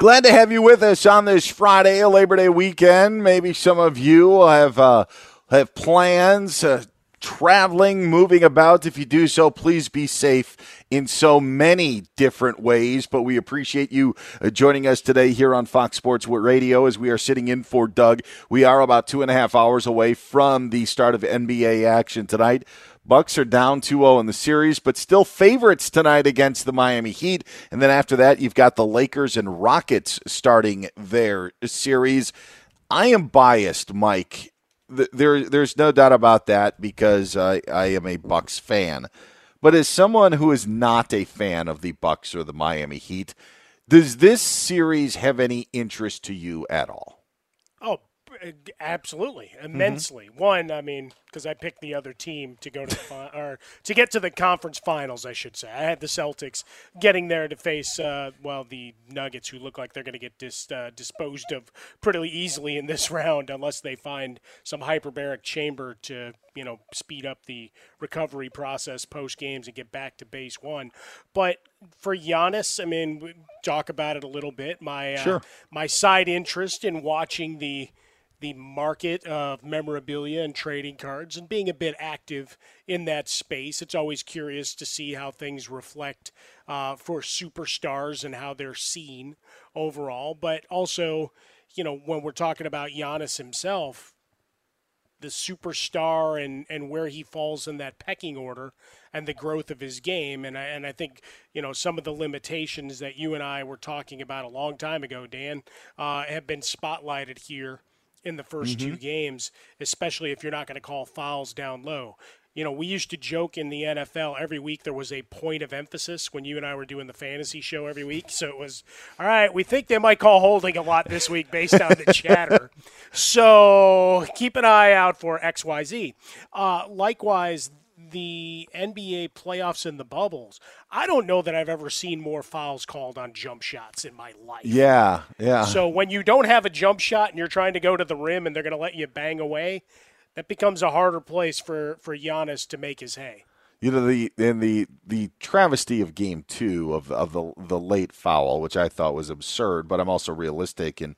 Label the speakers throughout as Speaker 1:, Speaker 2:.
Speaker 1: Glad to have you with us on this Friday, Labor Day weekend. Maybe some of you have uh, have plans, uh, traveling, moving about. If you do so, please be safe in so many different ways. But we appreciate you uh, joining us today here on Fox Sports Radio as we are sitting in for Doug. We are about two and a half hours away from the start of NBA action tonight. Bucks are down 2-0 in the series, but still favorites tonight against the Miami Heat. And then after that, you've got the Lakers and Rockets starting their series. I am biased, Mike. There, there's no doubt about that because I, I am a Bucks fan. But as someone who is not a fan of the Bucks or the Miami Heat, does this series have any interest to you at all?
Speaker 2: Oh,
Speaker 3: Absolutely, immensely. Mm-hmm. One, I mean, because I picked the other team to go to the fi- or to get to the conference finals, I should say. I had the Celtics getting there to face, uh, well, the Nuggets, who look like they're going to get dis- uh, disposed of pretty easily in this round, unless they find some hyperbaric chamber to, you know, speed up the recovery process post games and get back to base one. But for Giannis, I mean, talk about it a little bit. My uh,
Speaker 1: sure.
Speaker 3: my side interest in watching the the market of memorabilia and trading cards and being a bit active in that space. It's always curious to see how things reflect uh, for superstars and how they're seen overall. But also, you know, when we're talking about Giannis himself, the superstar and, and where he falls in that pecking order and the growth of his game. And I, and I think, you know, some of the limitations that you and I were talking about a long time ago, Dan, uh, have been spotlighted here in the 1st mm-hmm. two games, especially if you're not going to call fouls down low. You know, we used to joke in the NFL every week there was a point of emphasis when you and I were doing the fantasy show every week. So it was, all right, we think they might call holding a lot this week based on the chatter. So keep an eye out for XYZ. Uh, likewise, the NBA playoffs and the bubbles, I don't know that I've ever seen more fouls called on jump shots in my life.
Speaker 1: Yeah, yeah.
Speaker 3: So when you don't have a jump shot and you're trying to go to the rim and they're going to let you bang away, that becomes a harder place for for Giannis to make his hay.
Speaker 1: You know the in the the travesty of Game Two of of the the late foul, which I thought was absurd, but I'm also realistic and in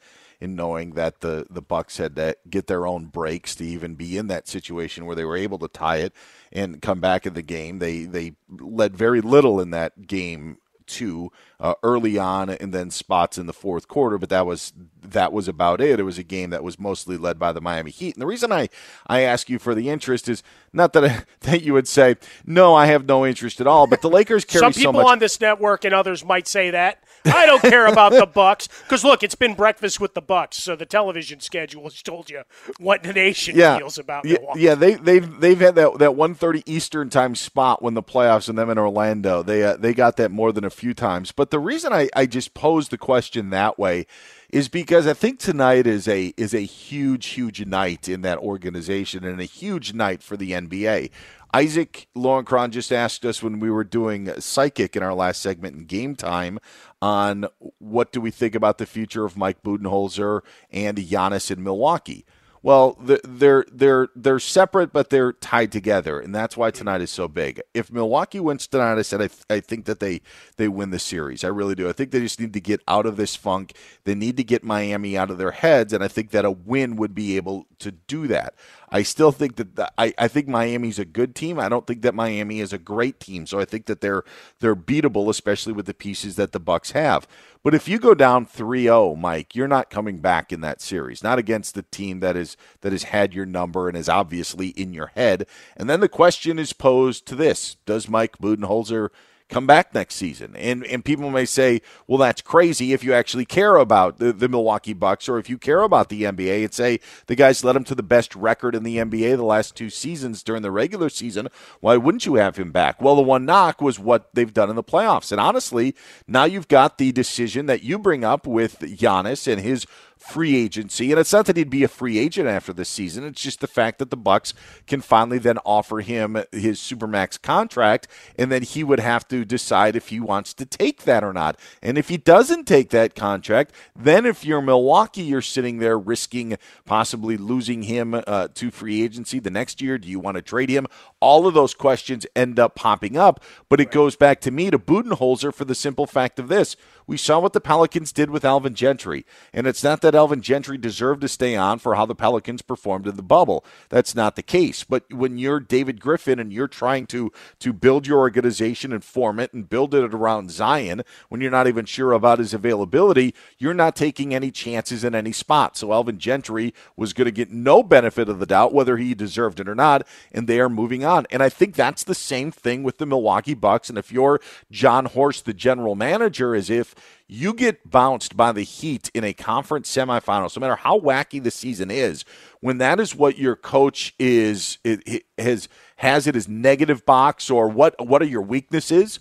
Speaker 1: knowing that the the Bucks had to get their own breaks to even be in that situation where they were able to tie it and come back in the game. They they led very little in that game two uh, early on, and then spots in the fourth quarter. But that was that was about it. It was a game that was mostly led by the Miami Heat. And the reason I I ask you for the interest is not that I, that you would say no, I have no interest at all. But the Lakers carry
Speaker 3: some people
Speaker 1: so much-
Speaker 3: on this network and others might say that. I don't care about the Bucks because look, it's been breakfast with the Bucks, so the television schedule has told you what the nation
Speaker 1: yeah.
Speaker 3: feels about
Speaker 1: yeah,
Speaker 3: Milwaukee.
Speaker 1: Yeah, they they've they've had that that 1:30 Eastern time spot when the playoffs and them in Orlando. They uh, they got that more than a few times. But the reason I I just posed the question that way is because I think tonight is a is a huge huge night in that organization and a huge night for the NBA. Isaac Lowenkron just asked us when we were doing Psychic in our last segment in Game Time on what do we think about the future of Mike Budenholzer and Giannis in Milwaukee. Well, they're they're they're separate, but they're tied together, and that's why tonight is so big. If Milwaukee wins tonight, I said I, th- I think that they they win the series. I really do. I think they just need to get out of this funk. They need to get Miami out of their heads, and I think that a win would be able to do that. I still think that the, I, I think Miami's a good team. I don't think that Miami is a great team. So I think that they're they're beatable, especially with the pieces that the Bucks have. But if you go down 3-0, Mike, you're not coming back in that series. Not against the team that is that has had your number and is obviously in your head. And then the question is posed to this: Does Mike Budenholzer come back next season. And and people may say, well, that's crazy if you actually care about the, the Milwaukee Bucks or if you care about the NBA and say the guys led him to the best record in the NBA the last two seasons during the regular season. Why wouldn't you have him back? Well, the one knock was what they've done in the playoffs. And honestly, now you've got the decision that you bring up with Giannis and his free agency. And it's not that he'd be a free agent after this season. It's just the fact that the Bucks can finally then offer him his supermax contract, and then he would have to decide if he wants to take that or not. And if he doesn't take that contract, then if you're Milwaukee, you're sitting there risking possibly losing him uh, to free agency the next year. Do you want to trade him? All of those questions end up popping up, but it goes back to me to Budenholzer for the simple fact of this. We saw what the Pelicans did with Alvin Gentry, and it's not that Alvin Gentry deserved to stay on for how the Pelicans performed in the bubble. That's not the case. But when you're David Griffin and you're trying to to build your organization and form it and build it around Zion, when you're not even sure about his availability, you're not taking any chances in any spot. So Alvin Gentry was going to get no benefit of the doubt whether he deserved it or not, and they are moving on. And I think that's the same thing with the Milwaukee Bucks. And if you're Jon Horst, the general manager, as if you get bounced by the Heat in a conference semifinal, no matter how wacky the season is, when that is what your coach is it, it has has it as negative box or what what are your weaknesses,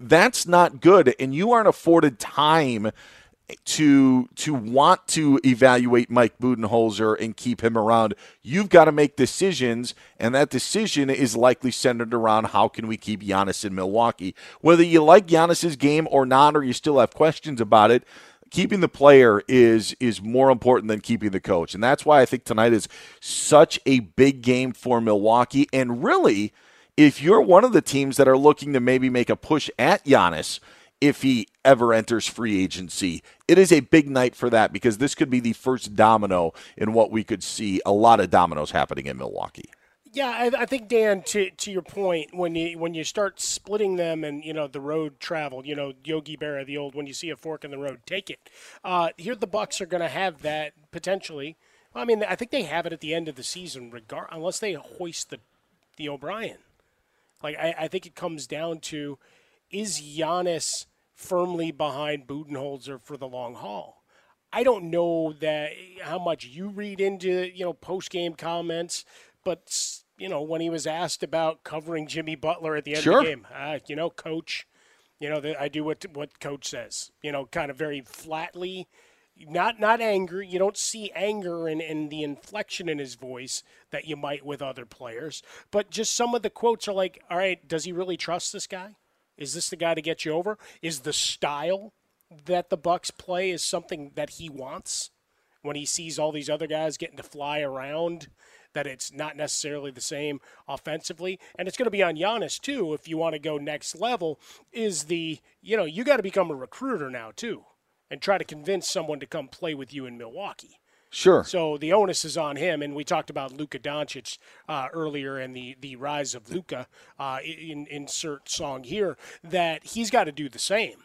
Speaker 1: that's not good, and you aren't afforded time to to want to evaluate Mike Budenholzer and keep him around, you've got to make decisions, and that decision is likely centered around how can we keep Giannis in Milwaukee. Whether you like Giannis's game or not, or you still have questions about it, keeping the player is is more important than keeping the coach, and that's why I think tonight is such a big game for Milwaukee. And really, if you're one of the teams that are looking to maybe make a push at Giannis if he ever enters free agency. It is a big night for that because this could be the first domino in what we could see a lot of dominoes happening in Milwaukee.
Speaker 3: Yeah, I, I, think Dan, to to your point, when you when you start splitting them and you know the road travel, you know Yogi Berra, the old when you see a fork in the road, take it. Uh, here the Bucks are going to have that potentially. I mean, I think they have it at the end of the season, regard unless they hoist the the O'Brien. Like I, I think it comes down to is Giannis firmly behind Budenholzer for the long haul? I don't know that how much you read into you know post game comments, but you know when he was asked about covering Jimmy Butler at the end
Speaker 1: sure.
Speaker 3: of the game, uh, you know, coach, you know, I do what what coach says, you know, kind of very flatly, not not anger. You don't see anger in, in the inflection in his voice that you might with other players, but just some of the quotes are like, all right, does he really trust this guy? Is this the guy to get you over? Is the style that the Bucks play is something that he wants when he sees all these other guys getting to fly around? That it's not necessarily the same offensively, and it's going to be on Giannis too. If you want to go next level, is the you know you got to become a recruiter now too, and try to convince someone to come play with you in Milwaukee.
Speaker 1: Sure.
Speaker 3: So the onus is on him, and we talked about Luka Doncic uh, earlier and the the rise of Luka. Uh, in insert song here that he's got to do the same,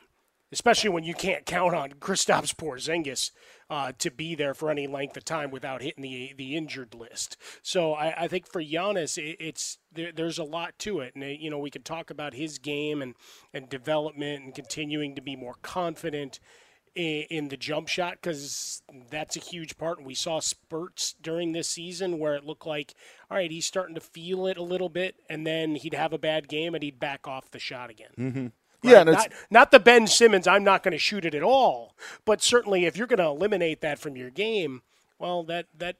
Speaker 3: especially when you can't count on Kristaps Porzingis uh, to be there for any length of time without hitting the the injured list. So I, I think for Giannis, it, it's there, there's a lot to it, and you know we could talk about his game and and development and continuing to be more confident in, the jump shot because that's a huge part. And we saw spurts during this season where it looked like, all right, he's starting to feel it a little bit, and then he'd have a bad game and he'd back off the shot again.
Speaker 1: Mm-hmm.
Speaker 3: Right?
Speaker 1: Yeah,
Speaker 3: not, not the Ben Simmons. I'm not going to shoot it at all. But certainly, if you're going to eliminate that from your game, well, that that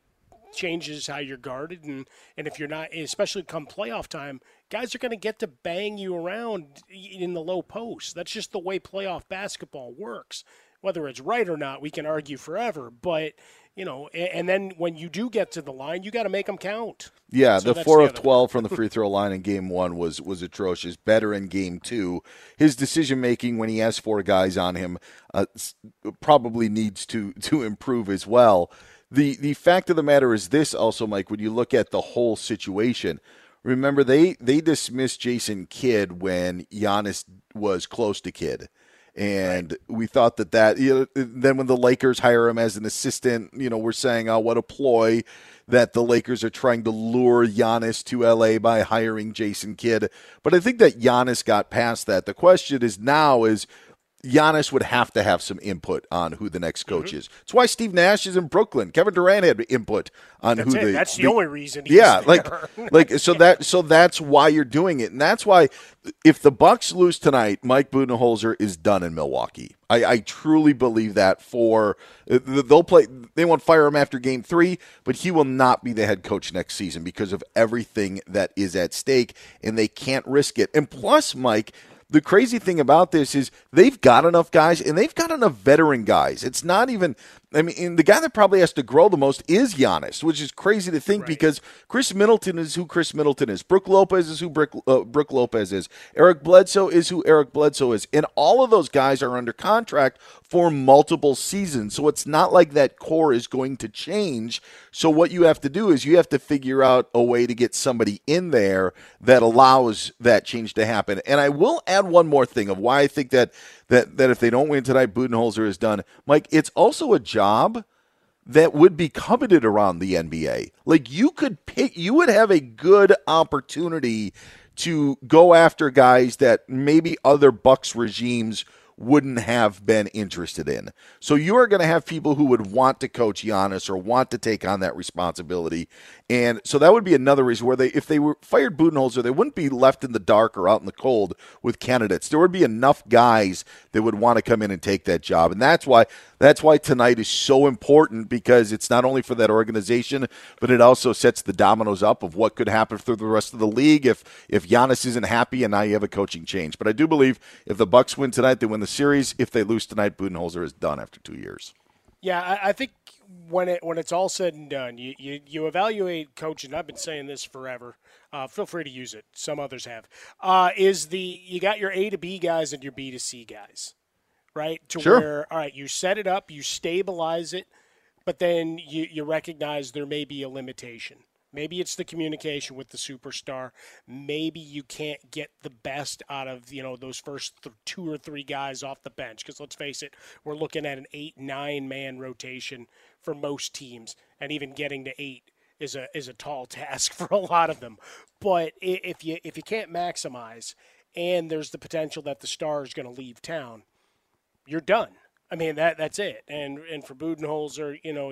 Speaker 3: changes how you're guarded, and and if you're not, especially come playoff time, guys are going to get to bang you around in the low post. That's just the way playoff basketball works whether it's right or not, we can argue forever. But you know, and then when you do get to the line, you got to make them count.
Speaker 1: Yeah,
Speaker 3: so
Speaker 1: the four
Speaker 3: the
Speaker 1: of twelve from the free throw line in game one was was atrocious. Better in game two. His decision making when he has four guys on him uh, probably needs to to improve as well. The the fact of the matter is this also, Mike. When you look at the whole situation, remember they they dismissed Jason Kidd when Giannis was close to Kidd and right. we thought that that you know, then when the Lakers hire him as an assistant, you know, we're saying, oh, what a ploy that the Lakers are trying to lure Giannis to LA by hiring Jason Kidd. But I think that Giannis got past that. The question is now is Giannis would have to have some input on who the next coach mm-hmm. is. That's why Steve Nash is in Brooklyn. Kevin Durant had input on
Speaker 3: that's
Speaker 1: who
Speaker 3: it.
Speaker 1: the
Speaker 3: that's the,
Speaker 1: the
Speaker 3: only reason.
Speaker 1: yeah, like like so that so that's why you're doing it, and that's why if the Bucks lose tonight, Mike Budenholzer is done in Milwaukee. I, I truly believe that. For uh, they'll play, they won't fire him after Game Three, but he will not be the head coach next season because of everything that is at stake, and they can't risk it. And plus, Mike the crazy thing about this is they've got enough guys and they've got enough veteran guys. It's not even I mean, the guy that probably has to grow the most is Giannis, which is crazy to think right. because Khris Middleton is who Khris Middleton is. Brook Lopez is who Brook, uh, Brook Lopez is. Eric Bledsoe is who Eric Bledsoe is. And all of those guys are under contract for multiple seasons. So it's not like that core is going to change. So what you have to do is you have to figure out a way to get somebody in there that allows that change to happen. And I will add one more thing of why I think that that that if they don't win tonight, Budenholzer is done. Mike, it's also a job that would be coveted around the NBA. Like you could pick, you would have a good opportunity to go after guys that maybe other Bucks regimes wouldn't have been interested in. So you are going to have people who would want to coach Giannis or want to take on that responsibility. And so that would be another reason where they, if they were fired Budenholzer, they wouldn't be left in the dark or out in the cold with candidates. There would be enough guys that would want to come in and take that job. And that's why that's why tonight is so important because it's not only for that organization, but it also sets the dominoes up of what could happen through the rest of the league if if Giannis isn't happy and now you have a coaching change. But I do believe if the Bucks win tonight, they win the series. If they lose tonight, Budenholzer is done after two years.
Speaker 3: Yeah, I, I think when it when it's all said and done, you, you, you evaluate coaching. I've been saying this forever. Uh, feel free to use it. Some others have. Uh, is the you got your A to B guys and your B to C guys right? To
Speaker 1: sure.
Speaker 3: where, all right, you set it up, you stabilize it, but then you, you recognize there may be a limitation. Maybe it's the communication with the superstar. Maybe you can't get the best out of you know those first th- two or three guys off the bench. Because let's face it, we're looking at an eight nine man rotation for most teams, and even getting to eight is a is a tall task for a lot of them. But if you if you can't maximize, and there's the potential that the star is going to leave town, you're done. I mean that that's it. And and for Budenholzer, you know.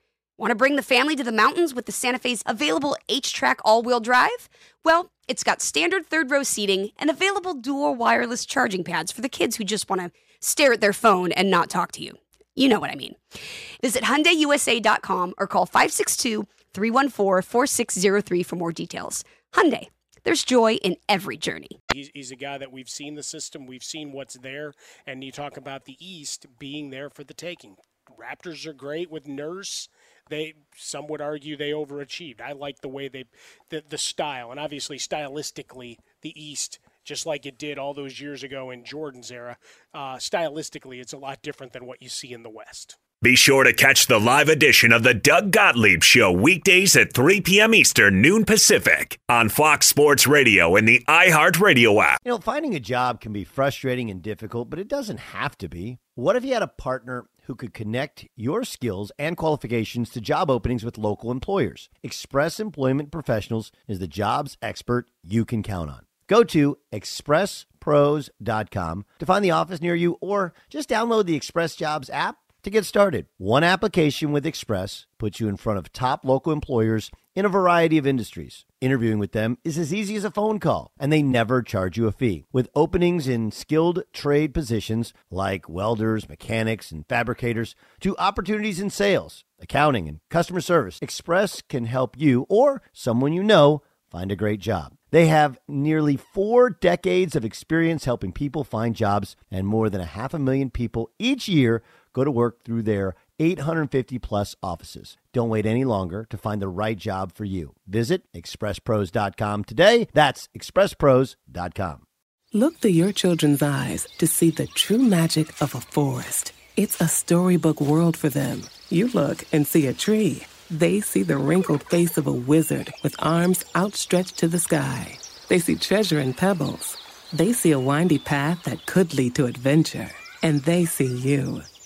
Speaker 4: Want to bring the family to the mountains with the Santa Fe's available H-Track all-wheel drive? Well, it's got standard third row seating and available dual wireless charging pads for the kids who just want to stare at their phone and not talk to you. You know what I mean. Visit HyundaiUSA.com or call 562-314-4603 for more details. Hyundai. There's joy in every journey.
Speaker 3: He's, he's a guy that we've seen the system, we've seen what's there, and you talk about the East being there for the taking. Raptors are great with Nurse they some would argue they overachieved. I like the way they the the style and obviously stylistically the East just like it did all those years ago in Jordan's era. Uh, stylistically, it's a lot different than what you see in the West.
Speaker 5: Be sure to catch the live edition of the Doug Gottlieb Show weekdays at 3 p.m. Eastern, noon Pacific on Fox Sports Radio and the iHeartRadio app.
Speaker 6: You know, finding a job can be frustrating and difficult, but it doesn't have to be. What if you had a partner who could connect your skills and qualifications to job openings with local employers? Express Employment Professionals is the jobs expert you can count on. Go to expresspros.com to find the office near you or just download the Express Jobs app to get started. One application with Express puts you in front of top local employers in a variety of industries. Interviewing with them is as easy as a phone call, and they never charge you a fee. With openings in skilled trade positions like welders, mechanics, and fabricators, to opportunities in sales, accounting, and customer service, Express can help you or someone you know find a great job. They have nearly four decades of experience helping people find jobs, and more than a half a million people each year go to work through their 850 plus offices. Don't wait any longer to find the right job for you. Visit expresspros.com today. That's expresspros.com.
Speaker 7: Look through your children's eyes to see the true magic of a forest. It's a storybook world for them. You look and see a tree. They see the wrinkled face of a wizard with arms outstretched to the sky. They see treasure in pebbles. They see a windy path that could lead to adventure. And they see you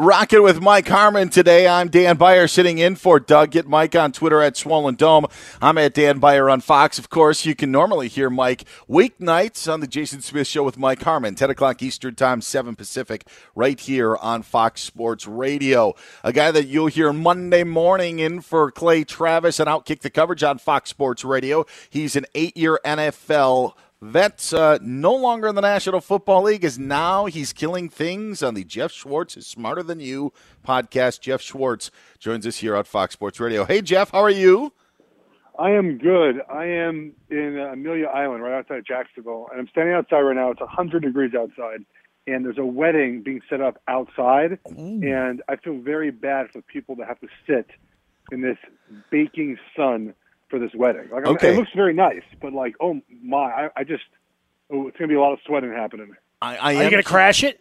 Speaker 1: Rocking with Mike Harmon today. I'm Dan Beyer sitting in for Doug. Get Mike on Twitter at Swollen Dome. I'm at Dan Beyer on Fox. Of course, you can normally hear Mike weeknights on the Jason Smith Show with Mike Harmon, 10 o'clock Eastern Time, 7 Pacific, right here on Fox Sports Radio. A guy that you'll hear Monday morning in for Clay Travis and Outkick the coverage on Fox Sports Radio. He's an eight year NFL Vet's uh, no longer in the National Football League, is now he's killing things on the Geoff Schwartz is Smarter Than You podcast. Geoff Schwartz joins us here on Fox Sports Radio. Hey, Geoff, how are you?
Speaker 8: I am good. I am in Amelia Island, right outside Jacksonville, and I'm standing outside right now. It's 100 degrees outside, and there's a wedding being set up outside,
Speaker 1: Mm.
Speaker 8: and I feel very bad for people that have to sit in this baking sun for this wedding. Like, I'm-
Speaker 1: Okay.
Speaker 8: it looks very nice, but like, oh my, I, I just, oh, it's gonna be a lot of sweating happening.
Speaker 1: I, I
Speaker 3: Are you going to crash it?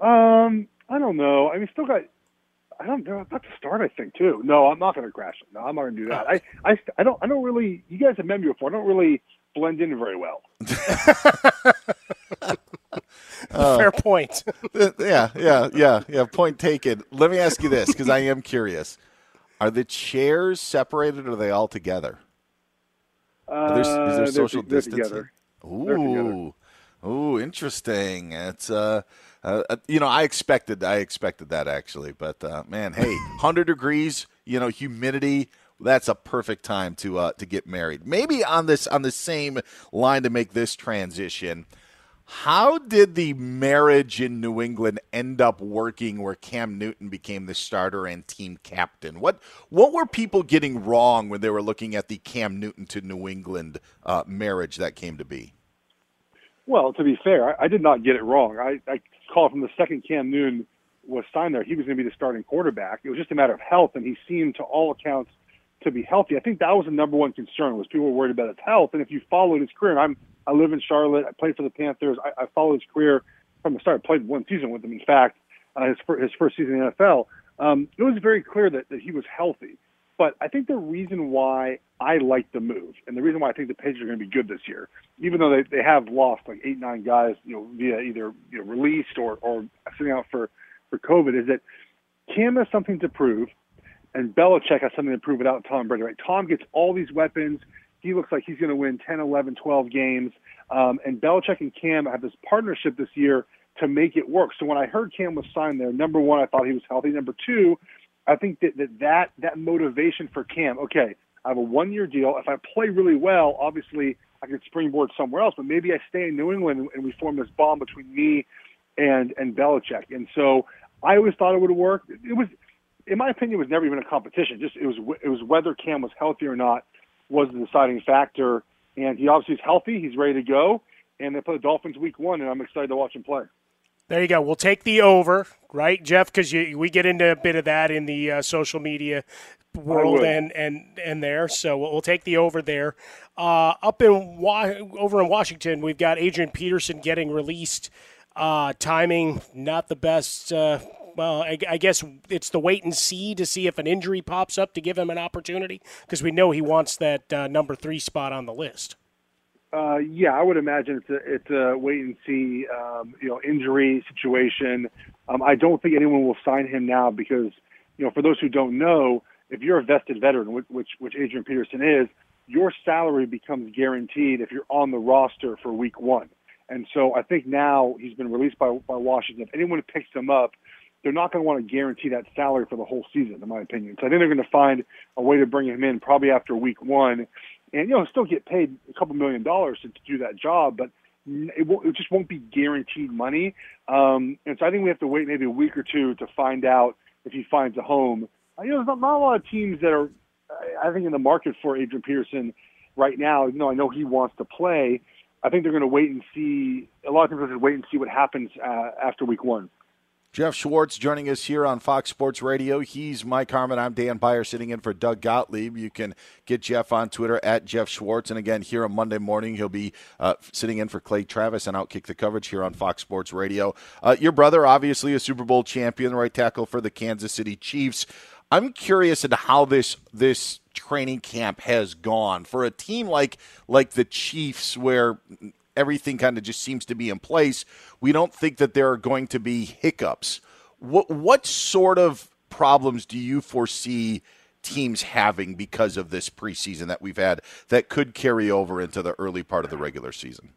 Speaker 8: Um, I don't know. I mean, still got. I don't know. About to start, I think too. No, I'm not going to crash it. No, I'm not going to do that. I, I, I don't. I don't really. You guys have met me before. I don't really blend in very well.
Speaker 1: Uh,
Speaker 3: Fair point.
Speaker 1: yeah, yeah, yeah, yeah. Point taken. Let me ask you this because I am curious: Are the chairs separated or are they all together? Are there- is
Speaker 8: Uh,
Speaker 1: there social
Speaker 8: they're
Speaker 1: distancing?
Speaker 8: They're.
Speaker 1: Ooh, ooh, interesting. It's uh, uh, uh, you know, I expected, I expected that actually, but uh, man, hey, hundred degrees, you know, humidity. That's a perfect time to uh, to get married. Maybe on this on the same line to make this transition. How did the marriage in New England end up working where Cam Newton became the starter and team captain? What what were people getting wrong when they were looking at the Cam Newton to New England uh, marriage that came to be?
Speaker 8: Well, to be fair, I, I did not get it wrong. I, I called from the second Cam Newton was signed there, he was going to be the starting quarterback. It was just a matter of health, and he seemed, to all accounts, to be healthy. I think that was the number one concern was people were worried about his health. And if you followed his career, and I'm I live in Charlotte. I played for the Panthers. I, I followed his career from the start. I played one season with him. In fact, uh, his fir- his first season in the NFL. Um, it was very clear that, that he was healthy. But I think the reason why I like the move, and the reason why I think the Patriots are going to be good this year, even though they, they have lost like eight nine guys, you know, via either you know released or or sitting out for for COVID, is that Cam has something to prove, and Belichick has something to prove without Tom Brady. Right? Tom gets all these weapons. He looks like he's going to win 10, 11, 12 games. Um, and Belichick and Cam have this partnership this year to make it work. So when I heard Cam was signed there, number one, I thought he was healthy. Number two, I think that that that, that motivation for Cam. Okay, I have a one year deal. If I play really well, obviously I could springboard somewhere else. But maybe I stay in New England and we form this bond between me and and Belichick. And so I always thought it would work. It was, in my opinion, it was never even a competition. Just it was it was whether Cam was healthy or not was the deciding factor. And he obviously is healthy. He's ready to go. And they play the Dolphins week one, and I'm excited to watch him play.
Speaker 3: There you go. We'll take the over, right, Geoff? Because we get into a bit of that in the uh, social media world and, and and there. So we'll, we'll take the over there. Uh, up in Wa- over in Washington, we've got Adrian Peterson getting released. Uh, timing not the best. Well, I, I, guess it's the wait and see to see if an injury pops up to give him an opportunity because we know he wants that uh, number three spot on the list.
Speaker 8: Uh, yeah, I would imagine it's a it's a wait and see, um, you know, injury situation. Um, I don't think anyone will sign him now because, you know, for those who don't know, if you're a vested veteran, which which Adrian Peterson is, your salary becomes guaranteed if you're on the roster for Week One. And so I think now he's been released by by Washington. If anyone picks him up, they're not going to want to guarantee that salary for the whole season, in my opinion. So I think they're going to find a way to bring him in probably after Week One and you know still get paid a couple million dollars to, to do that job, but it, won't, it just won't be guaranteed money. Um, and so I think we have to wait maybe a week or two to find out if he finds a home. Uh, you know, there's not, a lot of teams that are, I think, in the market for Adrian Peterson right now. You know, I know he wants to play. I think they're going to wait and see. A lot of teams are going to wait and see what happens uh, after week one.
Speaker 1: Geoff Schwartz joining us here on Fox Sports Radio. He's Mike Harmon. I'm Dan Beyer sitting in for Doug Gottlieb. You can get Geoff on Twitter at Geoff Schwartz. And again, here on Monday morning, he'll be uh, sitting in for Clay Travis and Outkick the coverage here on Fox Sports Radio. Uh, your brother, obviously a Super Bowl champion, right tackle for the Kansas City Chiefs. I'm curious into how this this training camp has gone for a team like like the Chiefs, where everything kind of just seems to be in place. We don't think that there are going to be hiccups. What what sort of problems do you foresee teams having because of this preseason that we've had that could carry over into the early part of the regular season?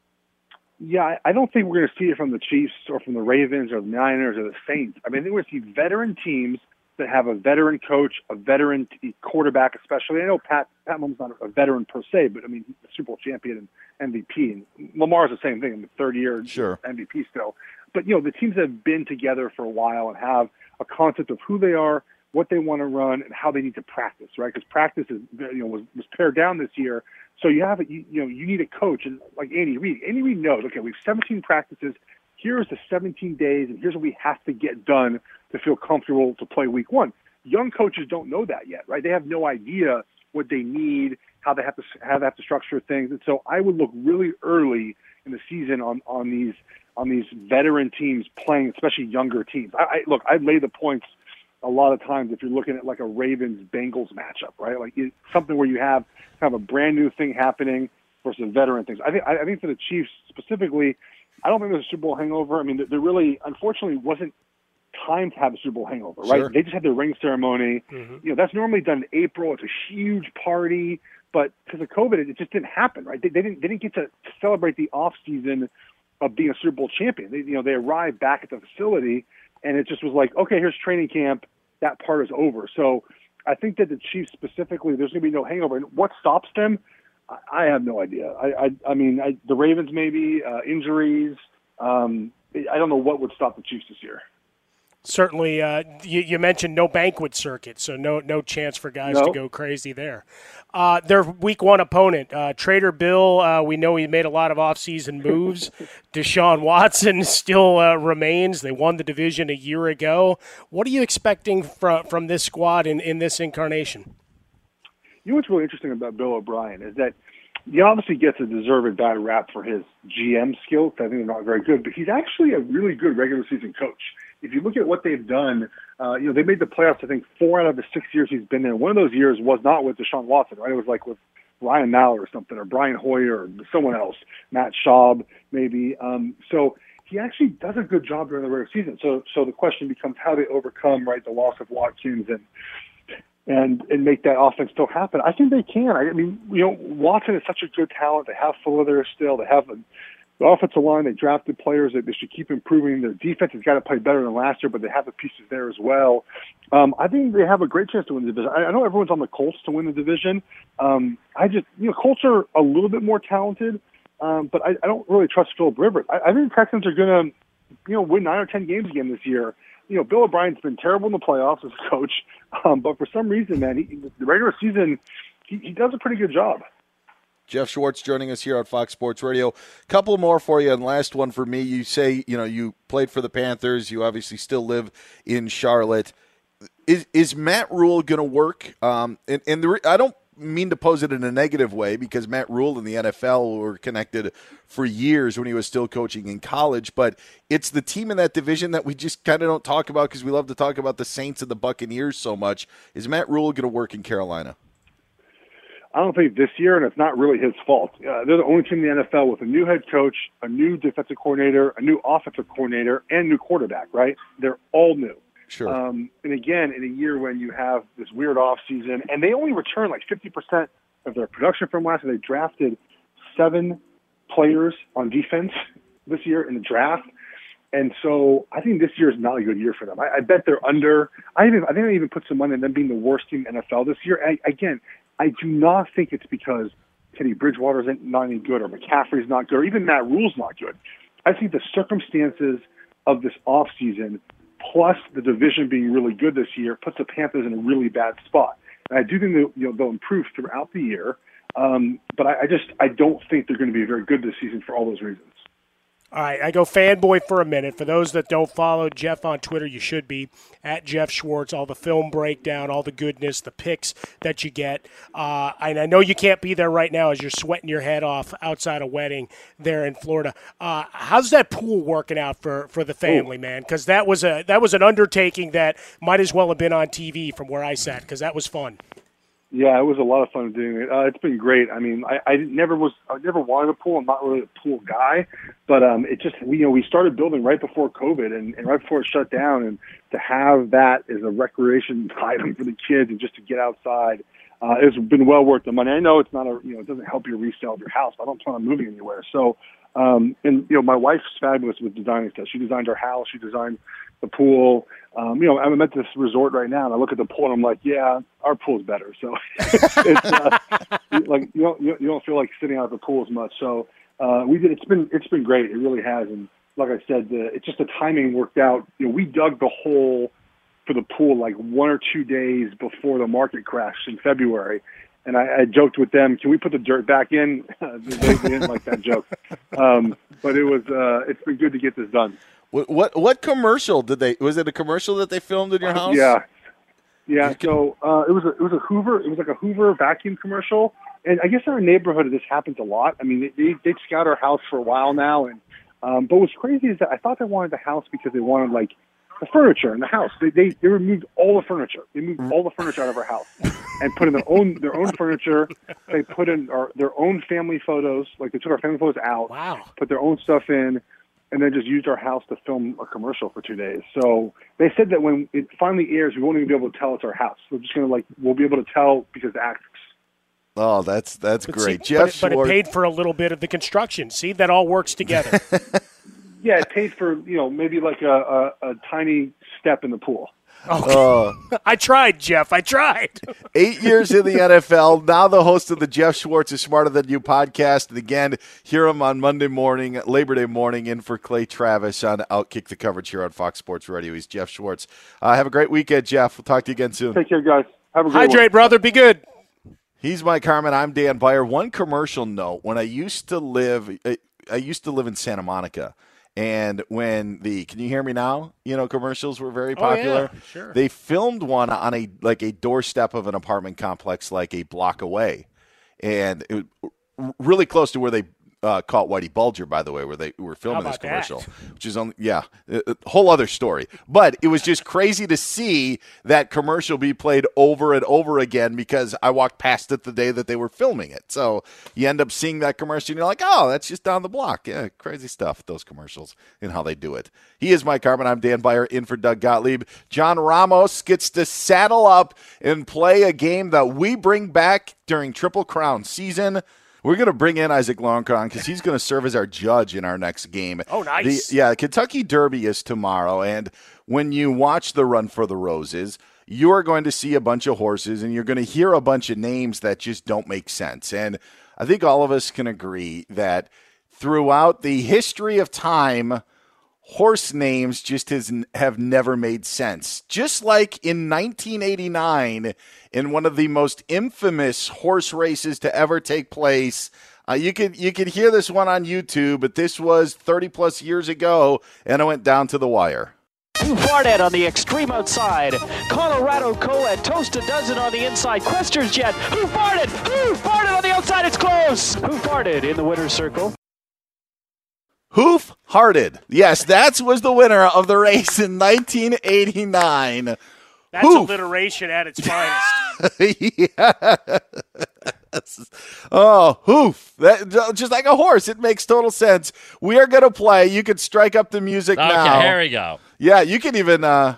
Speaker 8: Yeah, I don't think we're going to see it from the Chiefs or from the Ravens or the Niners or the Saints. I mean, I think we're going to see veteran teams that have a veteran coach, a veteran quarterback, especially. I know Pat Pat Mahomes not a veteran per se, but I mean he's a Super Bowl champion and MVP, and Lamar's the same thing. I mean, third year
Speaker 1: sure.
Speaker 8: MVP still. But you know the teams have been together for a while and have a concept of who they are, what they want to run, and how they need to practice. Right? Because practice is you know was was pared down this year, so you have you, you know you need a coach and like Andy Reid. Andy Reid knows. Okay, we have 17 practices. Here's the 17 days, and here's what we have to get done to feel comfortable to play week one. Young coaches don't know that yet, right? They have no idea what they need, how they have to how they have to structure things. And so I would look really early in the season on on these on these veteran teams playing, especially younger teams. I, I look, I lay the points a lot of times if you're looking at like a Ravens Bengals matchup, right? Like it, something where you have kind of a brand new thing happening versus veteran things. I think I think for the Chiefs specifically, I don't think there's a Super Bowl hangover. I mean, there really, unfortunately, wasn't time to have a Super Bowl hangover, right?
Speaker 1: Sure.
Speaker 8: They just had their ring ceremony.
Speaker 1: Mm-hmm.
Speaker 8: You know, that's normally done in April. It's a huge party, but because of COVID, it just didn't happen, right? They, they didn't they didn't get to celebrate the off season of being a Super Bowl champion. They, you know, they arrived back at the facility, and it just was like, okay, here's training camp. That part is over. So I think that the Chiefs specifically, there's going to be no hangover. And what stops them? I, I have no idea. I I, I mean, I, the Ravens maybe uh, injuries. Um, I don't know what would stop the Chiefs this year
Speaker 3: certainly uh, you, you, mentioned no banquet circuit, so no no chance for guys
Speaker 8: no.
Speaker 3: to go crazy there. Uh, their week one opponent, uh, Trader Bill, uh, we know he made a lot of offseason moves. Deshaun Watson still uh, remains. They won the division a year ago. What are you expecting from from this squad in, in this incarnation?
Speaker 8: You know what's really interesting about Bill O'Brien is that he obviously gets a deserved bad rap for his GM skills. I think they're not very good, but he's actually a really good regular season coach if you look at what they've done, uh, you know, they made the playoffs, I think, four out of the six years he's been there. One of those years was not with Deshaun Watson, right? It was like with Ryan Mallett or something, or Brian Hoyer, or someone else, Matt Schaub, maybe. Um, so he actually does a good job during the regular season. So, so the question becomes how they overcome, right, the loss of Watkins and and and make that offense still happen. I think they can. I mean, you know, Watson is such a good talent. They have Fuller there still. They have a the offensive line, they drafted players that they should keep improving. Their defense has got to play better than last year, but they have the pieces there as well. Um, I think they have a great chance to win the division. I, I know everyone's on the Colts to win the division. Um, I just, you know, Colts are a little bit more talented, um, but I, I don't really trust Philip Rivers. I, I think the Texans are going to, you know, win nine or ten games again this year. You know, Bill O'Brien's been terrible in the playoffs as a coach, um, but for some reason, man, he, the regular season, he, he does a pretty good job.
Speaker 1: Geoff Schwartz joining us here on Fox Sports Radio. Couple more for you, and last one for me. You say you know you played for the Panthers. You obviously still live in Charlotte. Is is Matt Rhule going to work? Um, and and the, I don't mean to pose it in a negative way because Matt Rhule and the NFL were connected for years when he was still coaching in college. But it's the team in that division that we just kind of don't talk about because we love to talk about the Saints and the Buccaneers so much. Is Matt Rhule going to work in Carolina?
Speaker 8: I don't think this year, and it's not really his fault. Uh, they're the only team in the NFL with a new head coach, a new defensive coordinator, a new offensive coordinator, and new quarterback. Right? They're all new.
Speaker 1: Sure.
Speaker 8: Um, and again, in a year when you have this weird off season, and they only return like 50% of their production from last year. They drafted seven players on defense this year in the draft. And so I think this year is not a good year for them. I, I bet they're under. I even I think I even put some money on them being the worst team in the NFL this year. I, again, I do not think it's because Teddy Bridgewater's not any good or McCaffrey's not good or even Matt Rhule's not good. I think the circumstances of this offseason plus the division being really good this year puts the Panthers in a really bad spot. And I do think they'll, you know, they'll improve throughout the year, um, but I, I just I don't think they're going to be very good this season for all those reasons.
Speaker 3: All right, I go fanboy for a minute. For those that don't follow Geoff on Twitter, you should be at Geoff Schwartz. All the film breakdown, all the goodness, the picks that you get. Uh, and I know you can't be there right now as you're sweating your head off outside a wedding there in Florida. Uh, how's that pool working out for, for the family, Ooh. man? Because that was a that was an undertaking that might as well have been on TV from where I sat because that was fun.
Speaker 8: Yeah, it was a lot of fun doing it. Uh, it's been great. I mean, I, I never was, I never wanted a pool. I'm not really a pool guy, but um, it just, we, you know, we started building right before COVID and, and right before it shut down, and to have that as a recreation item for the kids and just to get outside, uh, it's been well worth the money. I know it's not a, you know, it doesn't help your resale of your house. I don't plan on moving anywhere, so. Um, and you know, my wife's fabulous with designing stuff. She designed our house. She designed the pool. Um, you know, I'm at this resort right now, and I look at the pool, and I'm like, yeah, our pool's better. So it's uh, like you don't you don't feel like sitting out at the pool as much. So uh, we did. It's been it's been great. It really has. And like I said, the, it's just the timing worked out. You know, we dug the hole for the pool like one or two days before the market crashed in February. And I, I joked with them, can we put the dirt back in? they, they didn't like that joke. Um, but it was, uh, it's been good to get this done.
Speaker 1: What, what what commercial did they? Was it a commercial that they filmed in your
Speaker 8: Uh,
Speaker 1: house?
Speaker 8: Yeah, yeah. So uh, it was a it was a Hoover. It was like a Hoover vacuum commercial. And I guess in our neighborhood this happens a lot. I mean, they they scout our house for a while now. And um, but what's crazy is that I thought they wanted the house because they wanted like the furniture in the house. They they, they removed all the furniture. They moved mm. all the furniture out of our house and put in their own their own furniture. They put in our, their own family photos. Like they took our family photos out.
Speaker 3: Wow.
Speaker 8: Put their own stuff in and then just used our house to film a commercial for two days. So they said that when it finally airs, we won't even be able to tell it's our house. We're just gonna like we'll be able to tell because the actors.
Speaker 1: Oh, that's that's
Speaker 3: But
Speaker 1: great,
Speaker 3: see,
Speaker 1: Geoff
Speaker 3: but, it, but it paid for a little bit of the construction. See, that all works together.
Speaker 8: Yeah, it paid for you know maybe like a, a, a tiny step in the pool.
Speaker 1: Uh,
Speaker 3: I tried, Geoff. I tried.
Speaker 1: eight years in the NFL. Now the host of the Geoff Schwartz is Smarter Than You podcast. And again, hear him on Monday morning, Labor Day morning, in for Clay Travis on Outkick the coverage here on Fox Sports Radio. He's Geoff Schwartz. Uh, have a great weekend, Geoff. We'll talk to you again soon.
Speaker 8: Take care, guys. Have a great
Speaker 3: Hydrate, brother. Be good.
Speaker 1: He's Mike Harmon. I'm Dan Beyer. One commercial note: When I used to live, I- I used to live in Santa Monica, and when the can you hear me now? You know, commercials were very
Speaker 3: Oh, yeah,
Speaker 1: popular.
Speaker 3: sure.
Speaker 1: They filmed one on a like a doorstep of an apartment complex, like a block away, and it was really close to where they. Uh, caught Whitey Bulger, by the way, where they were filming this
Speaker 3: about that?
Speaker 1: commercial, which is on yeah, a, a whole other story. But it was just crazy to see that commercial be played over and over again because I walked past it the day that they were filming it. So you end up seeing that commercial and you're like, oh, that's just down the block. Yeah, crazy stuff, those commercials and how they do it. He is Mike Harmon. I'm Dan Beyer in for Doug Gottlieb. John Ramos gets to saddle up and play a game that we bring back during Triple Crown season. We're going to bring in Isaac Lowenkron because he's going to serve as our judge in our next game.
Speaker 3: Oh, nice.
Speaker 1: The, yeah, Kentucky Derby is tomorrow, and when you watch the Run for the Roses, you're going to see a bunch of horses, and you're going to hear a bunch of names that just don't make sense. And I think all of us can agree that throughout the history of time horse names just has, have never made sense. Just like in 1989, in one of the most infamous horse races to ever take place. Uh, you could you could hear this one on YouTube, but this was 30 plus years ago, and it went down to the wire.
Speaker 9: Barnett on the extreme outside. Colorado Co at Toast a dozen on the inside. Quester's Jet. Who farted? Who farted on the outside? It's close. Who farted in the winner's circle?
Speaker 1: Hoof Hearted. Yes, that was the winner of the race in 1989.
Speaker 3: That's
Speaker 1: Hoof.
Speaker 3: alliteration at its finest.
Speaker 1: yes. Oh, hoof. That, just like a horse. It makes total sense. We are going to play. You can strike up the music
Speaker 10: Okay,
Speaker 1: now.
Speaker 10: here we go.
Speaker 1: Yeah, you can even uh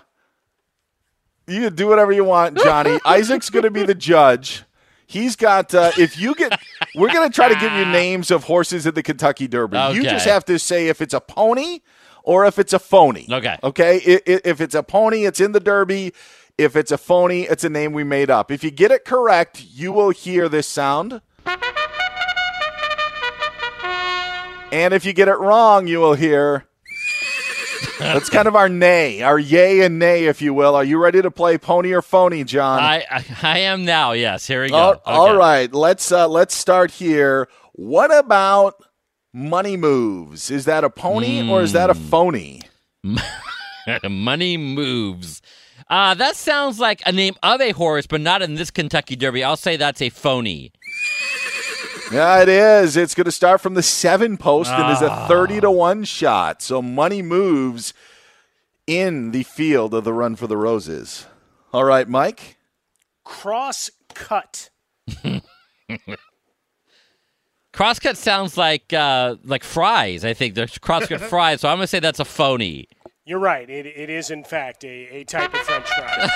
Speaker 1: you can do whatever you want, Johnny. Isaac's going to be the judge. He's got uh if you get we're going to try to give you names of horses at the Kentucky Derby. You just have to say if it's a pony or if it's a phony.
Speaker 10: Okay.
Speaker 1: Okay? If it's a pony, it's in the Derby. If it's a phony, it's a name we made up. If you get it correct, you will hear this sound. And if you get it wrong, you will hear. That's kind of our nay, our yay and nay, if you will. Are you ready to play pony or phony, John?
Speaker 10: I, I I am now. Yes, here we go.
Speaker 1: All-
Speaker 10: Okay.
Speaker 1: all right, let's uh, let's start here. What about money moves? Is that a pony or is that a
Speaker 10: Hmm.
Speaker 1: phony?
Speaker 10: Money moves. Uh, that sounds like a name of a horse, but not in this Kentucky Derby. I'll say that's a phony.
Speaker 1: Yeah, it is. It's going to start from the seven post and is a
Speaker 10: Ah.
Speaker 1: 30 to 1 shot. So money moves in the field of the run for the roses. All right, Mike.
Speaker 3: Cross cut.
Speaker 10: Crosscut sounds like uh, like fries. I think there's crosscut fries, so I'm gonna say that's a phony.
Speaker 3: You're right. It, it is, in fact, a, a type of French fry.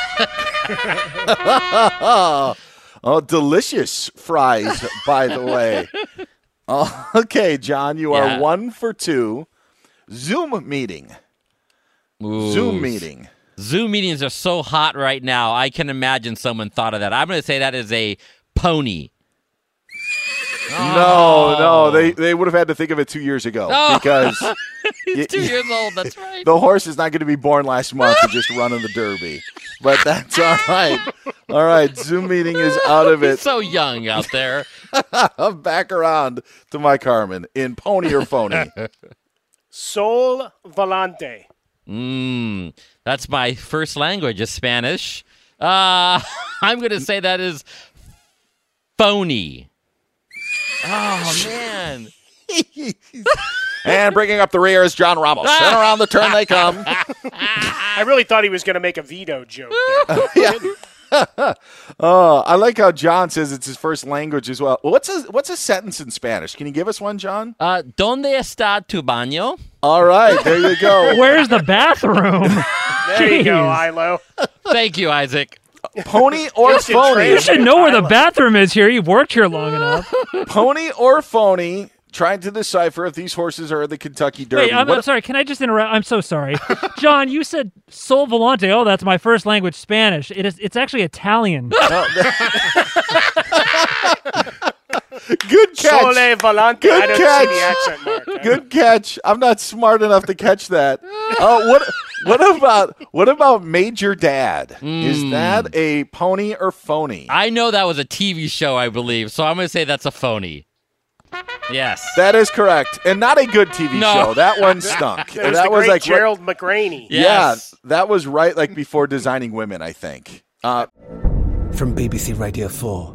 Speaker 1: oh, delicious fries, by the way. Oh, okay, John, you are one for two. Zoom meeting.
Speaker 10: Ooh.
Speaker 1: Zoom meeting.
Speaker 10: Zoom meetings are so hot right now. I can imagine someone thought of that. I'm gonna say that is a pony.
Speaker 1: No, no, they they would have had to think of it two years ago
Speaker 10: Oh.
Speaker 1: because
Speaker 10: He's
Speaker 1: y-
Speaker 10: two years old. That's right.
Speaker 1: the horse is not going to be born last month and just running the Derby. But that's all right. All right, Zoom meeting is out of
Speaker 10: He's
Speaker 1: it.
Speaker 10: so young out there.
Speaker 1: Back around to Mike Harmon in pony or phony.
Speaker 3: Sol volante.
Speaker 10: Mm, that's my first language is Spanish. Uh, I'm going to say that is phony. Oh, man.
Speaker 1: and bringing up the rear is John Ramos. And around the turn they come.
Speaker 3: I really thought he was going to make a veto joke. There.
Speaker 1: yeah. oh, I like how John says it's his first language as well. What's a what's a sentence in Spanish? Can you give us one, John?
Speaker 10: Uh, ¿Dónde está tu baño?
Speaker 1: All right, there you go.
Speaker 11: Where's the bathroom?
Speaker 3: There you go,
Speaker 11: Jeez.
Speaker 3: Ilo.
Speaker 10: Thank you, Isaac.
Speaker 1: Pony or phony?
Speaker 11: You should know where the bathroom is here. You've worked here long enough.
Speaker 1: Pony or phony? Trying to decipher if these horses are in the Kentucky Derby.
Speaker 11: Wait, I'm, I'm sorry. Can I just interrupt? I'm so sorry, John. You said Sol Volante. Oh, that's my first language, Spanish. It is. It's actually Italian.
Speaker 1: Oh, Good catch.
Speaker 3: Sole volante.
Speaker 1: Good
Speaker 3: I don't
Speaker 1: catch.
Speaker 3: see the accent mark.
Speaker 1: Good catch. I'm not smart enough to catch that. Oh, what what about what about Major Dad? Is that a pony or phony?
Speaker 10: I know that was a TV show, I believe, so I'm going to say that's a phony. Yes.
Speaker 1: That is correct, and not a good TV
Speaker 10: No.
Speaker 1: show. That one stunk.
Speaker 3: That was
Speaker 1: that
Speaker 3: the
Speaker 1: was
Speaker 3: great
Speaker 1: like right-
Speaker 3: Gerald McRaney.
Speaker 10: Yes.
Speaker 1: yeah, that was right like before designing women. I think. Uh,
Speaker 12: From BBC Radio 4,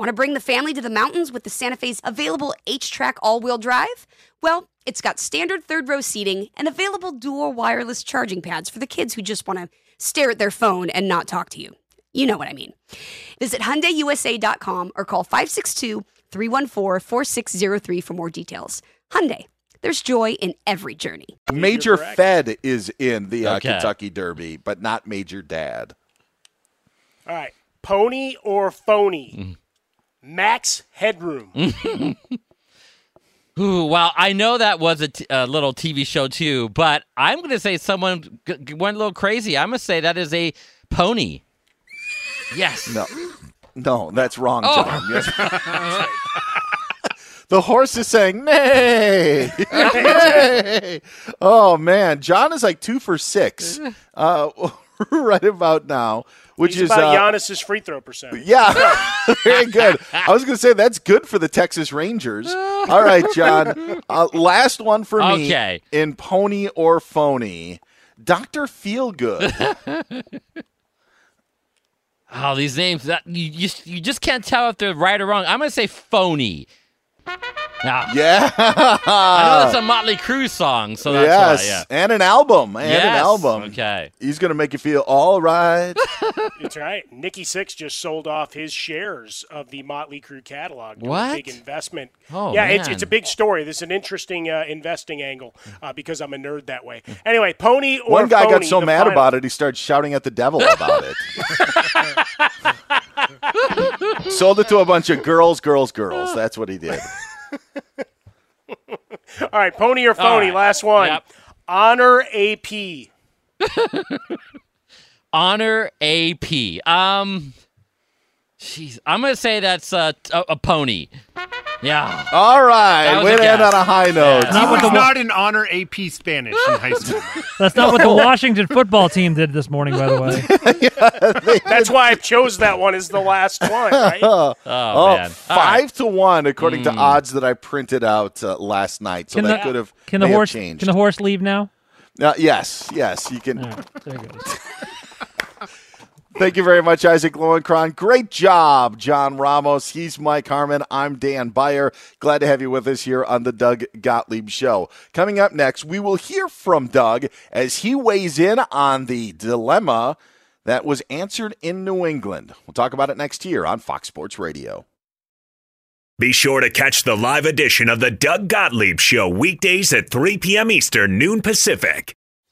Speaker 4: Want to bring the family to the mountains with the Santa Fe's available HTRAC all wheel drive? Well, it's got standard third row seating and available dual wireless charging pads for the kids who just want to stare at their phone and not talk to you. You know what I mean. Visit HyundaiUSA.com or call 562 314 4603 for more details. Hyundai, there's joy in every journey.
Speaker 1: Major Fed is in the uh,
Speaker 4: Okay.
Speaker 1: Kentucky Derby, but not Major Dad.
Speaker 3: All right. Pony or phony? Max Headroom.
Speaker 10: Ooh, well, I know that was a, t- a little TV show too, but I'm going to say someone g- g- went a little crazy. I'm going to say that is a pony. Yes.
Speaker 1: No, no, that's wrong,
Speaker 10: Oh.
Speaker 1: John. Yes. the horse is saying nay, nay. Oh man, John is like two for six, uh, right about now, which
Speaker 3: He's
Speaker 1: is
Speaker 3: about
Speaker 1: uh,
Speaker 3: Giannis's free throw percentage.
Speaker 1: Yeah, very good. I was going to say that's good for the Texas Rangers. All right, John. Uh, last one for me.
Speaker 10: Okay.
Speaker 1: In pony or phony, Doctor Feelgood.
Speaker 10: Oh, these names that you just you just can't tell if they're right or wrong. I'm gonna say phony. Ah.
Speaker 1: Yeah.
Speaker 10: I know that's a Motley Crue song, so that's
Speaker 1: yes,
Speaker 10: why. Yeah.
Speaker 1: and an album, and an album.
Speaker 10: Okay.
Speaker 1: He's going to make you feel all right.
Speaker 3: That's right. Nikki Sixx just sold off his shares of the Motley Crue catalog. to a
Speaker 10: What?
Speaker 3: big investment.
Speaker 10: Oh,
Speaker 3: yeah, it's,
Speaker 10: man.
Speaker 3: it's a big story. This is an interesting uh, investing angle uh, because I'm a nerd that way. Anyway, pony or
Speaker 1: One guy got so mad
Speaker 3: final-
Speaker 1: about it, he started shouting at the devil about it. Sold it to a bunch of girls, girls, girls. That's what he did.
Speaker 3: All right, pony or phony.
Speaker 10: right.
Speaker 3: Last one.
Speaker 10: Yep.
Speaker 3: Honor AP.
Speaker 10: Honor AP. Um, jeez, I'm gonna say that's a, a, a pony. Yeah.
Speaker 1: All right,
Speaker 10: That was
Speaker 1: way to end on a high note.
Speaker 10: Yeah.
Speaker 13: He was not in honor AP Spanish in high school.
Speaker 11: That's not what the Washington football team did this morning, by the way.
Speaker 3: That's why I chose that one as the last one, right?
Speaker 1: oh,
Speaker 10: man.
Speaker 1: five to one according to
Speaker 10: Mm.
Speaker 1: odds that I printed out uh, last night. So
Speaker 11: Can
Speaker 1: that
Speaker 11: the-
Speaker 1: could have
Speaker 11: Can the horse
Speaker 1: changed.
Speaker 11: can the horse leave now?
Speaker 1: Uh, yes, yes, you can.
Speaker 11: There it goes.
Speaker 1: Thank you very much, Isaac Lowenkron. Great job, John Ramos. He's Mike Harmon. I'm Dan Beyer. Glad to have you with us here on the Doug Gottlieb Show. Coming up next, we will hear from Doug as he weighs in on the dilemma that was answered in New England. We'll talk about it next year on Fox Sports Radio.
Speaker 14: Be sure to catch the live edition of the Doug Gottlieb Show weekdays at 3 p.m. Eastern, noon Pacific.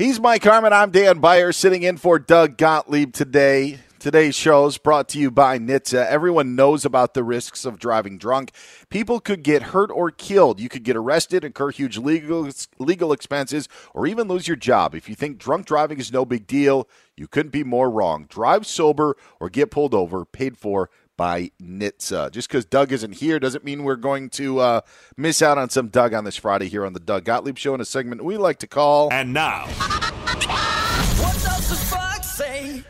Speaker 1: He's Mike Harmon. I'm Dan Beyer, sitting in for Doug Gottlieb today. Today's show is brought to you by NHTSA. Everyone knows about the risks of driving drunk. People could get hurt or killed. You could get arrested, incur huge legal legal expenses, or even lose your job. If you think drunk driving is no big deal, you couldn't be more wrong. Drive sober or get pulled over, paid for by NHTSA. Just because Doug isn't here doesn't mean we're going to uh, miss out on some Doug on this Friday here on the Doug Gottlieb Show in a segment we like to call.
Speaker 14: And now.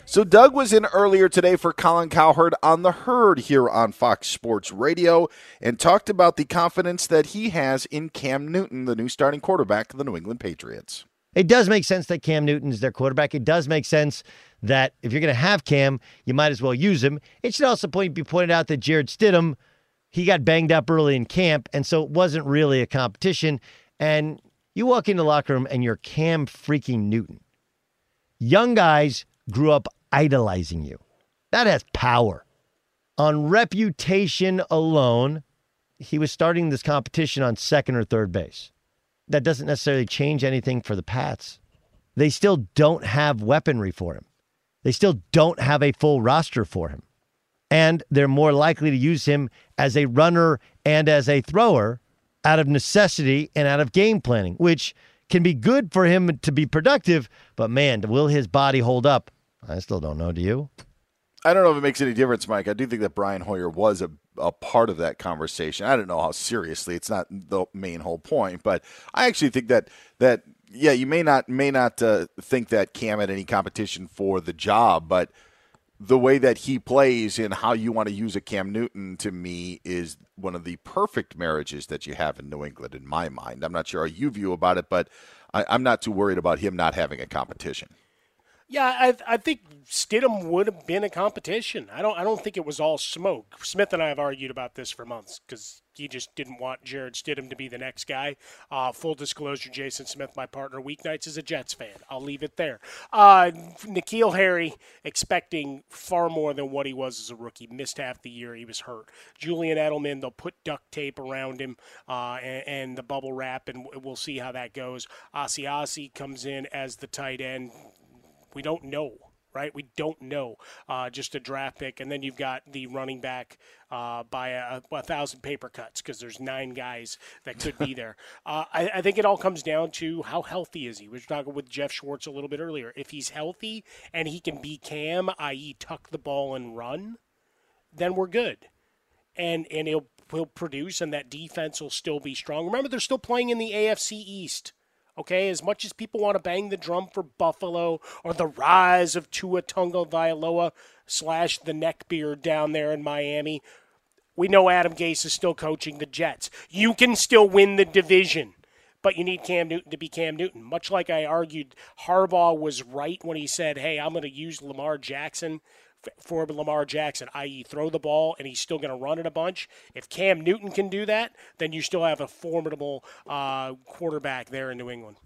Speaker 1: So Doug was in earlier today for Colin Cowherd on the Herd here on Fox Sports Radio and talked about the confidence that he has in Cam Newton, the new starting quarterback of the New England Patriots.
Speaker 15: It does make sense that Cam Newton is their quarterback. It does make sense that if you're going to have Cam, you might as well use him. It should also be pointed out that Jarrett Stidham, he got banged up early in camp, and so it wasn't really a competition. And you walk into the locker room and you're Cam freaking Newton. Young guys grew up idolizing you. That has power. On reputation alone, he was starting this competition on second or third base. That doesn't necessarily change anything for the Pats. They still don't have weaponry for him. They still don't have a full roster for him. And they're more likely to use him as a runner and as a thrower out of necessity and out of game planning, which can be good for him to be productive, but man, will his body hold up? I still don't know. Do you?
Speaker 1: I don't know if it makes any difference, Mike. I do think that Brian Hoyer was a, a part of that conversation. I don't know how seriously. It's not the main whole point, but I actually think that that yeah, you may not may not uh, think that Cam had any competition for the job, but the way that he plays and how you want to use a Cam Newton to me is one of the perfect marriages that you have in New England, in my mind. I'm not sure how you view about it, but I, I'm not too worried about him not having a competition.
Speaker 3: Yeah, I, I think Stidham would have been a competition. I don't I don't think it was all smoke. Smith and I have argued about this for months because he just didn't want Jarrett Stidham to be the next guy. Uh, full disclosure: Jason Smith, my partner, weeknights is a Jets fan. I'll leave it there. Uh, N'Keal Harry expecting far more than what he was as a rookie. Missed half the year. He was hurt. Julian Edelman, they'll put duct tape around him uh, and, and, the bubble wrap, and we'll see how that goes. Asiasi comes in as the tight end we don't know right? We don't know. Uh, just a draft pick, and then you've got the running back uh, by a, a, thousand paper cuts because there's nine guys that could be there. Uh, I, I, think it all comes down to how healthy is he. We were talking with Geoff Schwartz a little bit earlier. If he's healthy and he can be Cam, i.e., tuck the ball and run, then we're good. And and he'll he'll produce, and that defense will still be strong. Remember, they're still playing in the AFC East Okay, as much as people want to bang the drum for Buffalo or the rise of Tua Tagovailoa slash the neckbeard down there in Miami, we know Adam Gase is still coaching the Jets. You can still win the division, but you need Cam Newton to be Cam Newton. Much like I argued, Harbaugh was right when he said, hey, I'm going to use Lamar Jackson for Lamar Jackson, i.e., throw the ball and he's still going to run it a bunch. If Cam Newton can do that, then you still have a formidable uh, quarterback there in New England.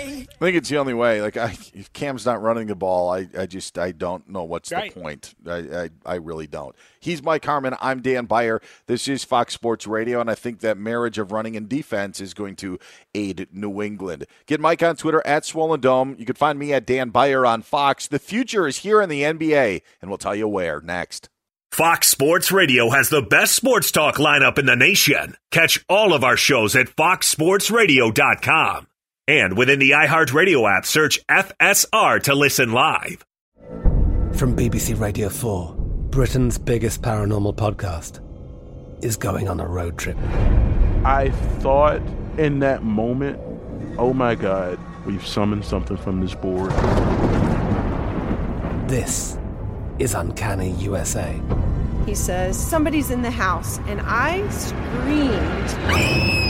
Speaker 1: I think it's the only way. Like, I, if Cam's not running the ball, I, I just I don't know what's
Speaker 3: Right.
Speaker 1: the point. I, I I really don't. He's Mike Harmon. I'm Dan Beyer. This is Fox Sports Radio, and I think that marriage of running and defense is going to aid New England. Get Mike on Twitter at Swollen Dome. You can find me at Dan Beyer on Fox. The future is here in the NBA, and we'll tell you where next.
Speaker 14: Fox Sports Radio has the best sports talk lineup in the nation. Catch all of our shows at foxsportsradio.com. And within the iHeartRadio app, search FSR to listen live.
Speaker 12: From BBC Radio 4, Britain's biggest paranormal podcast is going on a road trip.
Speaker 16: I thought in that moment, oh my God, we've summoned something from this board.
Speaker 12: This is Uncanny USA.
Speaker 17: He says, Somebody's in the house, and I screamed.